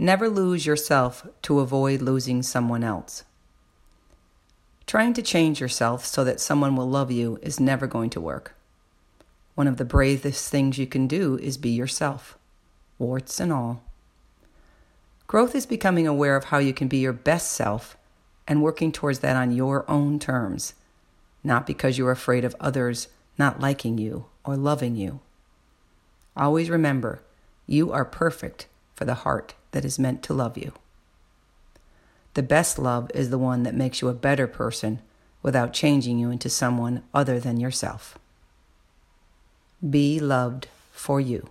Never lose yourself to avoid losing someone else. Trying to change yourself so that someone will love you is never going to work. One of the bravest things you can do is be yourself, warts and all. Growth is becoming aware of how you can be your best self and working towards that on your own terms, not because you're afraid of others not liking you or loving you. Always remember, you are perfect for the heart that is meant to love you. The best love is the one that makes you a better person without changing you into someone other than yourself. Be loved for you.